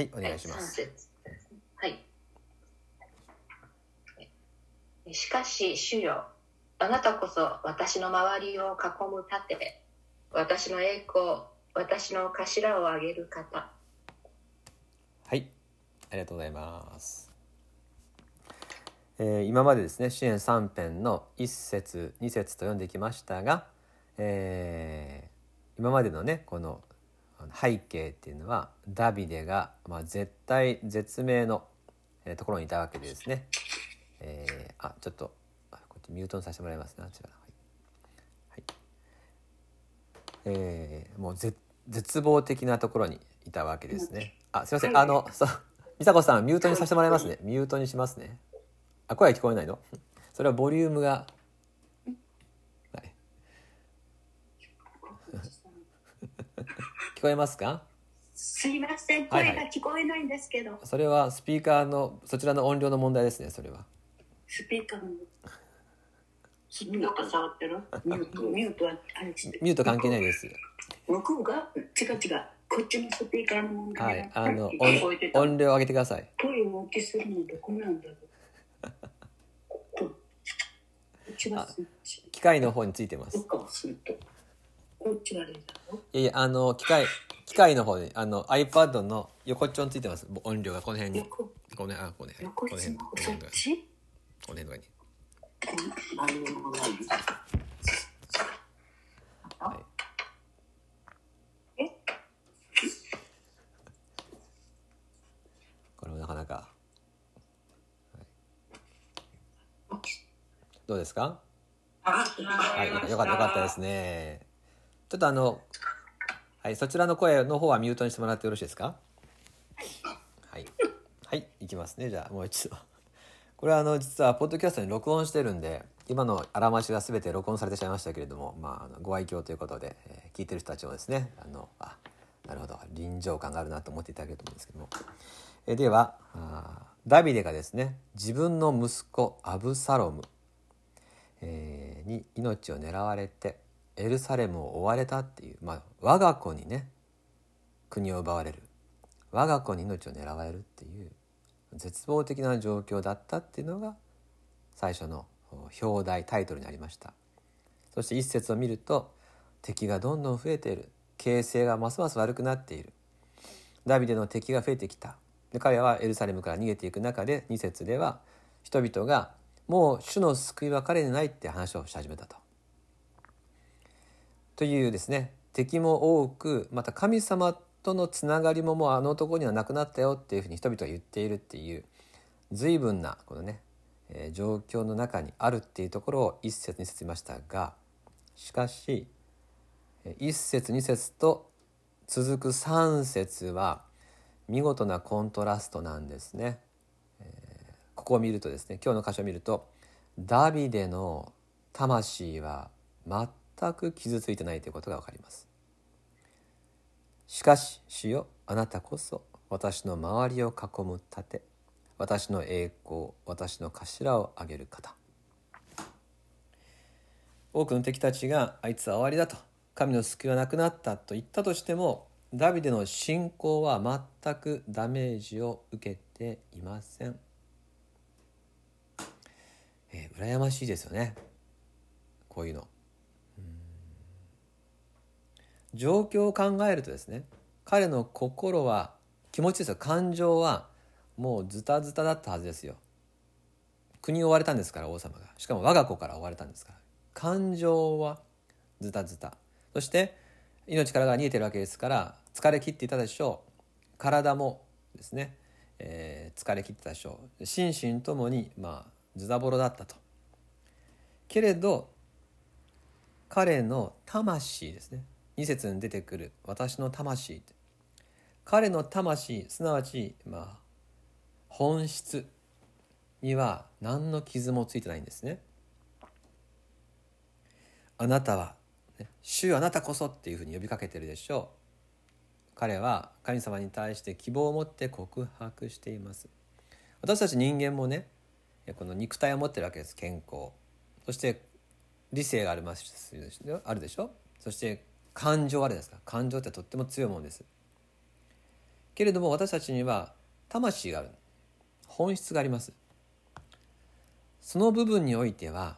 はいお願いします、はい。しかし、主よ、あなたこそ私の周りを囲む盾、私の栄光、私の頭を上げる方。はい、ありがとうございます。えー今までですね、支援3編の1節、2節と読んできましたが、えー今までのね、この背景っていうのは、ダビデが、まあ、絶対絶命の、えーところにいたわけでですね、えーあ、ちょっと、あこっちミュートにさせてもらいますね、あちら。はい。はいえーもう絶絶望的なところにいたわけですね。あ、すいません。あの、そう、美佐子さん、ミュートにさせてもらいますね。ミュートにしますね。あ、声は聞こえないの？それはボリュームが。はい。聞こえますか？すいません、はいはい声が聞こえないんですけど、それはスピーカーの、そちらの音量の問題ですね、それは。スピーカーの。ミュート触ってる？ミュート、ミュートはあれして。ミュート関係ないです。向こうが？違う違う。こっちのスピーカーの問題はい。あの、音音量を上げてください。声を大きくするのどこなんだろう？機械の方についてますどっ。ちはあれだろいやいや、あの、機械、機械の方に、あの、iPad の横っちょについてます。音量がこの辺に。横？この辺、あ、この辺。この辺、この辺が、そっち？この辺とかに。あのはい。え？これもなかなか。はいどうですか？はい、よかったよかったですね。ちょっとあの、はい、そちらの声の方はミュートにしてもらってよろしいですか？はい。はい、いきますね。じゃあ、もう一度。これはあの、実は、ポッドキャストに録音してるんで、今のあらましが全て録音されてしまいましたけれども、まああの、ご愛嬌ということで、えー聞いてる人たちもですね、あの、あ、なるほど、臨場感があるなと思っていただけると思うんですけども。えでは、ダビデがですね、自分の息子、アブサロム、えーに命を狙われてエルサレムを追われたっていう、まあ、我が子にね国を奪われる。我が子に命を狙われるっていう絶望的な状況だったっていうのが最初の表題タイトルにありました。そして一節を見ると敵がどんどん増えている。形勢がますます悪くなっている。ダビデの敵が増えてきた。で彼はエルサレムから逃げていく中で2節では人々がもう主の救いは彼にないって話をし始めたと。というですね敵も多くまた神様とのつながりももうあの男にはなくなったよっていうふうに人々は言っているっていう随分なこのね、えー状況の中にあるっていうところを一節二節言いましたがしかし一節二節と続く三節は見事なコントラストなんですね。ここを見るとですね今日の箇所を見るとダビデの魂は全全く傷ついてないということが分かります。しかし主よあなたこそ私の周りを囲む盾私の栄光私の頭を上げる方。多くの敵たちがあいつは終わりだと神の救いはなくなったと言ったとしてもダビデの信仰は全くダメージを受けていません。えー羨ましいですよね。こういうの。状況を考えるとですね彼の心は気持ちですよ。感情はもうズタズタだったはずですよ。国を追われたんですから王様が。しかも我が子から追われたんですから。感情はズタズタ。そして命からが逃げてるわけですから疲れ切っていたでしょう。体もですね、えー疲れ切ってたでしょう。心身ともにまあズタボロだったと。けれど彼の魂ですね。2節に出てくる「私の魂」彼の魂すなわちまあ本質には何の傷もついてないんですね。あなたは、ね主あなたこそっていうふうに呼びかけてるでしょう。彼は神様に対して希望を持って告白しています。私たち人間もねこの肉体を持ってるわけです健康そして理性がありますあるでしょそして感情あるですか？感情ってとっても強いものです。けれども私たちには魂がある。本質があります。その部分においては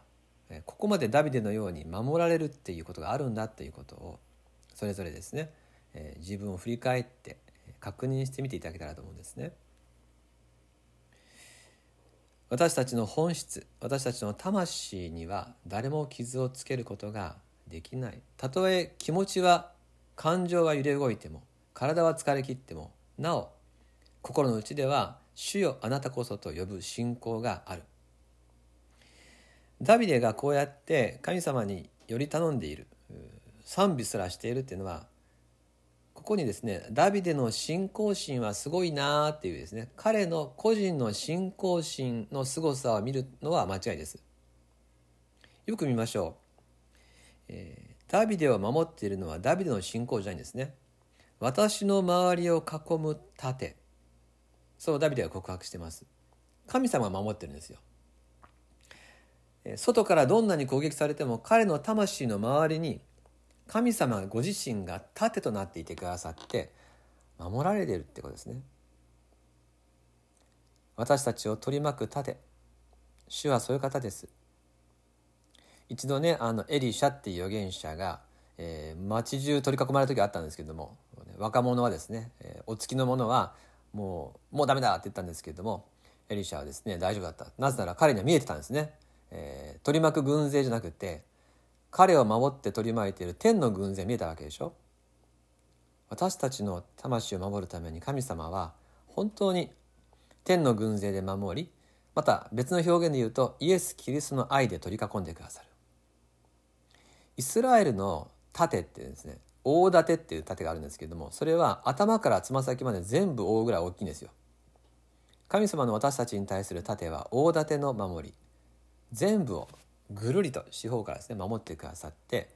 ここまでダビデのように守られるっていうことがあるんだっていうことをそれぞれですね自分を振り返って確認してみていただけたらと思うんですね。私たちの本質私たちの魂には誰も傷をつけることができない。たとえ気持ちは感情は揺れ動いても体は疲れ切ってもなお心の内では「主よあなたこそ」と呼ぶ信仰がある。ダビデがこうやって神様により頼んでいる。賛美すらしているっていうのはここにですねダビデの信仰心はすごいなーっていうですね彼の個人の信仰心の凄さを見るのは間違いです。よく見ましょう、えー、ダビデを守っているのはダビデの信仰じゃないんですね。私の周りを囲む盾。そうダビデは告白してます。神様が守ってるんですよ。外からどんなに攻撃されても彼の魂の周りに神様ご自身が盾となっていてくださって守られているってことですね。私たちを取り巻く盾。主はそういう方です。一度ねあのエリシャっていう預言者が、えー、町中取り囲まれる時があったんですけども若者はですね、えー、お付きの者はもうもうダメだって言ったんですけれどもエリシャはですね大丈夫だった。なぜなら彼には見えてたんですね、えー、取り巻く軍勢じゃなくて彼を守って取り巻いている天の軍勢見えたわけでしょ。私たちの魂を守るために神様は本当に天の軍勢で守りまた別の表現で言うとイエス・キリストの愛で取り囲んでくださる。イスラエルの盾ってですね。大盾っていう盾があるんですけれどもそれは頭からつま先まで全部覆うぐらい大きいんですよ。神様の私たちに対する盾は大盾の守り。全部をぐるりと四方からですね守ってくださって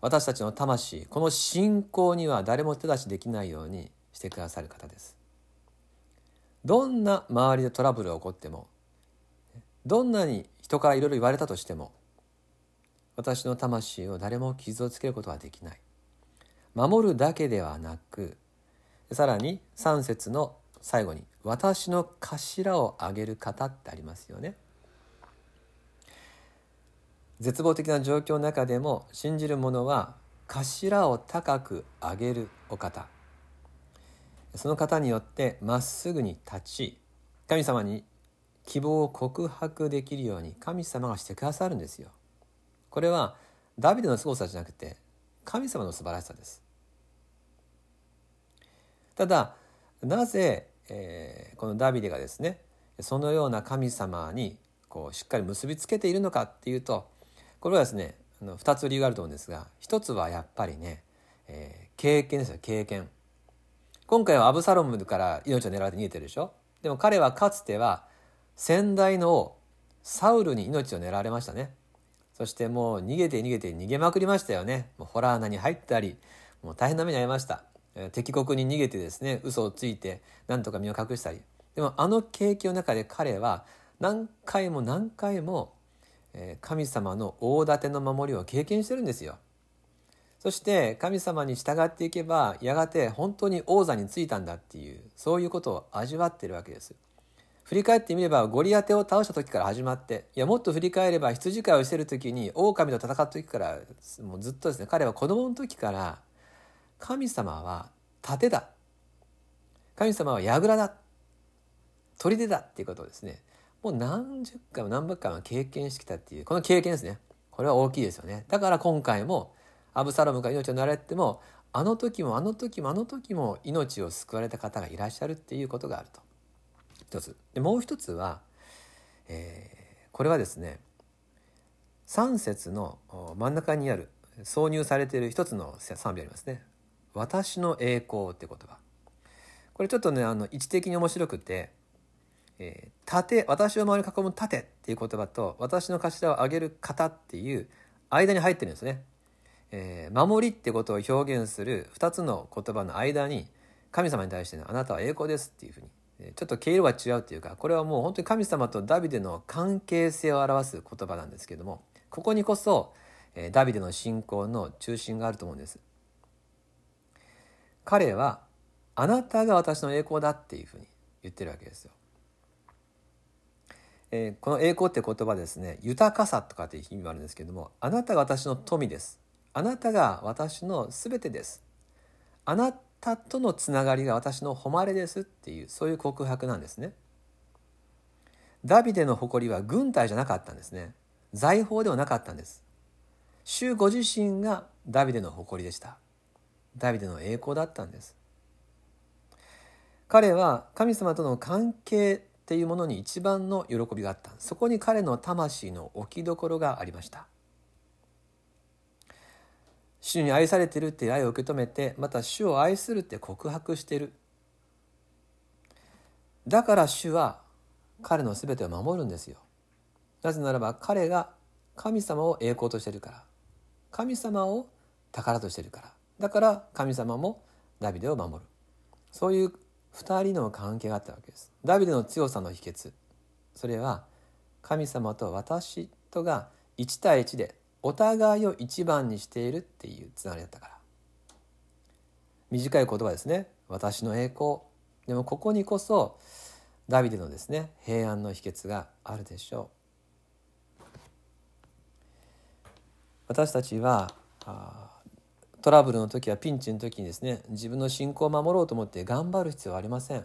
私たちの魂この信仰には誰も手出しできないようにしてくださる方です。どんな周りでトラブルが起こってもどんなに人からいろいろ言われたとしても私の魂を誰も傷をつけることはできない守るだけではなくさらに3節の最後に「私の頭を上げる方」ってありますよね。絶望的な状況の中でも信じる者は頭を高く上げるお方その方によってまっすぐに立ち神様に希望を告白できるように神様がしてくださるんですよ。これはダビデの凄さじゃなくて神様の素晴らしさです。ただなぜ、えー、このダビデがですねそのような神様にこうしっかり結びつけているのかっていうとこれはですねあの2つ理由があると思うんですが1つはやっぱりね、えー、経験ですよ経験。今回はアブサロムから命を狙われて逃げてるでしょ？でも彼はかつては先代の王サウルに命を狙われましたね。そしてもう逃げて逃げて逃げまくりましたよねもうホラー穴に入ったりもう大変な目に遭いました敵国に逃げてですね嘘をついて何とか身を隠したりでもあの経験の中で彼は何回も何回も神様の大盾の守りを経験してるんですよ。そして神様に従っていけばやがて本当に王座についたんだっていうそういうことを味わってるわけです。振り返ってみればゴリアテを倒した時から始まっていやもっと振り返れば羊飼いをしてる時に狼と戦った時からもうずっとですね彼は子供の時から神様は盾だ。神様は櫓だ。砦だ。っていうことをですねもう何十回も何百回も経験してきたっていうこの経験ですね。これは大きいですよね。だから今回もアブサロムが命を狙れてもあの時もあの時もあの時も命を救われた方がいらっしゃるっていうことがあると。つ。でもう一つは、えー、これはですね3節の真ん中にある挿入されている一つの賛美ありますね「私の栄光」って言葉。これちょっとねあの位置的に面白くてえー、盾私を周り囲む盾っていう言葉と私の頭を上げる方っていう間に入ってるんですね。えー、守りってことを表現する2つの言葉の間に神様に対しての「あなたは栄光です」っていうふうにちょっと経路が違うっていうかこれはもう本当に神様とダビデの関係性を表す言葉なんですけどもここにこそダビデの信仰の中心があると思うんです。彼はあなたが私の栄光だっていうふうに言ってるわけですよ。えー、この栄光って言葉ですね豊かさとかっていう意味もあるんですけどもあなたが私の富ですあなたが私の全てですあなたとのつながりが私の誉れですっていうそういう告白なんですね。ダビデの誇りは軍隊じゃなかったんですね。財宝ではなかったんです。主ご自身がダビデの誇りでした。ダビデの栄光だったんです。彼は神様との関係っていうものに一番の喜びがあった。そこに彼の魂の置きどころがありました。主に愛されてるっていう愛を受け止めてまた主を愛するって告白してる。だから主は彼の全てを守るんですよ。なぜならば彼が神様を栄光としてるから。神様を宝としてるから。だから神様もダビデを守る。そういう2人の関係があったわけです。ダビデの強さの秘訣。それは神様と私とが1対1でお互いを一番にしているっていうつながりだったから。短い言葉ですね。私の栄光。でもここにこそダビデのですね平安の秘訣があるでしょう。私たちはトラブルの時はピンチの時にですね自分の信仰を守ろうと思って頑張る必要はありません。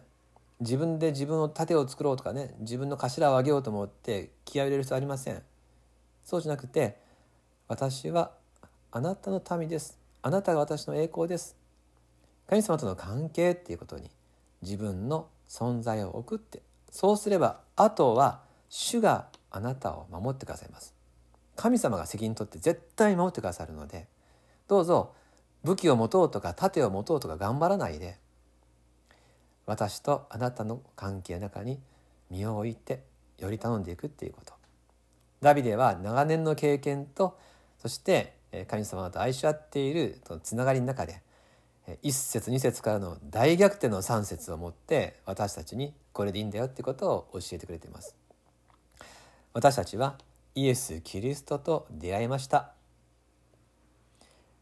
自分で自分の盾を作ろうとかね自分の頭を上げようと思って気合を入れる必要はありません。そうじゃなくて私はあなたの民です。あなたが私の栄光です。神様との関係っていうことに自分の存在を送って。そうすればあとは主があなたを守ってくださいます。神様が責任取って絶対守ってくださるのでどうぞ武器を持とうとか盾を持とうとか頑張らないで私とあなたの関係の中に身を置いてより頼んでいくっていうこと。ダビデは長年の経験とそして神様と愛し合っているつながりの中で1節2節からの大逆転の3節をもって私たちにこれでいいんだよってことを教えてくれています。私たちはイエス・キリストと出会いました。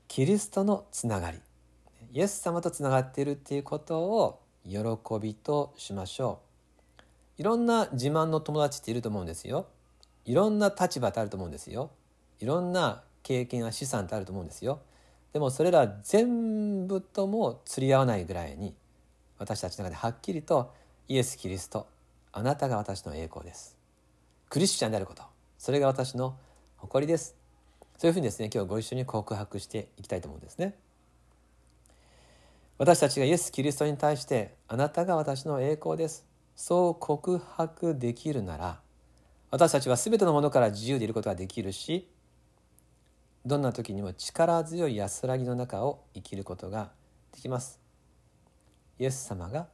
キリストのつながり。イエス様とつながっているっていうことを喜びとしましょう。いろんな自慢の友達っていると思うんですよ。いろんな立場ってあると思うんですよ。いろんな経験や資産ってあると思うんですよ。でもそれら全部とも釣り合わないぐらいに私たちの中ではっきりとイエス・キリストあなたが私の栄光です。クリスチャンであること。それが私の誇りです。そういうふうにですね今日ご一緒に告白していきたいと思うんですね。私たちがイエス・キリストに対してあなたが私の栄光です。そう告白できるなら私たちは全てのものから自由でいることができるしどんな時にも力強い安らぎの中を生きることができます。イエス様が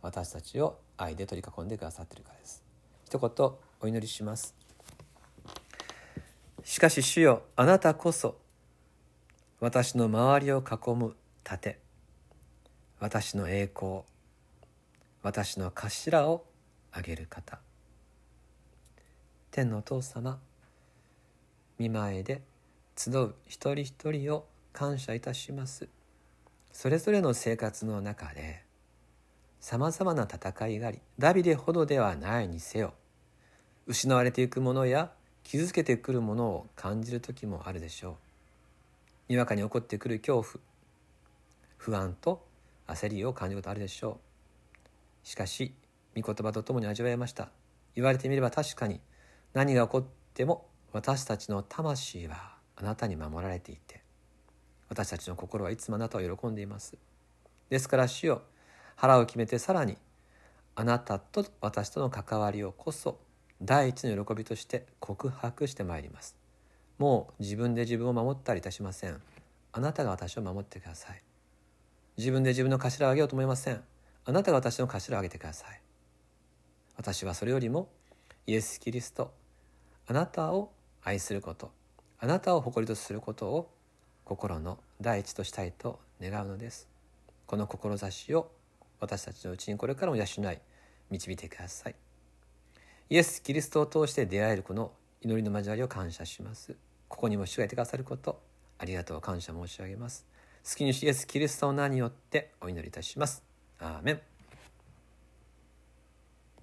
私たちを愛で取り囲んでくださっているからです。一言お祈りします。しかし主よあなたこそ私の周りを囲む盾私の栄光私の頭をあげる方。天のお父様見前で集う一人一人を感謝いたします。それぞれの生活の中でさまざまな戦いがありダビデほどではないにせよ失われていくものや傷つけてくるものを感じる時もあるでしょう。にわかに起こってくる恐怖不安と焦りを感じることあるでしょう。しかし御言葉とともに味わいました。言われてみれば確かに何が起こっても私たちの魂はあなたに守られていて私たちの心はいつもあなたを喜んでいます。ですから主よ腹を決めてさらにあなたと私との関わりをこそ第一の喜びとして告白してまいります。もう自分で自分を守ったりいたしません。あなたが私を守ってください。自分で自分の頭を上げようと思いません。あなたが私の頭を上げてください。私はそれよりもイエス・キリストあなたを愛することあなたを誇りとすることを心の第一としたいと願うのですこの志を私たちのうちにこれからも養い導いてくださいイエス・キリストを通して出会えるこの祈りの交わりを感謝します。ここにも主がいてくださること、ありがとう感謝申し上げます。好きにしイエス・キリストの名によってお祈りいたします。アーメン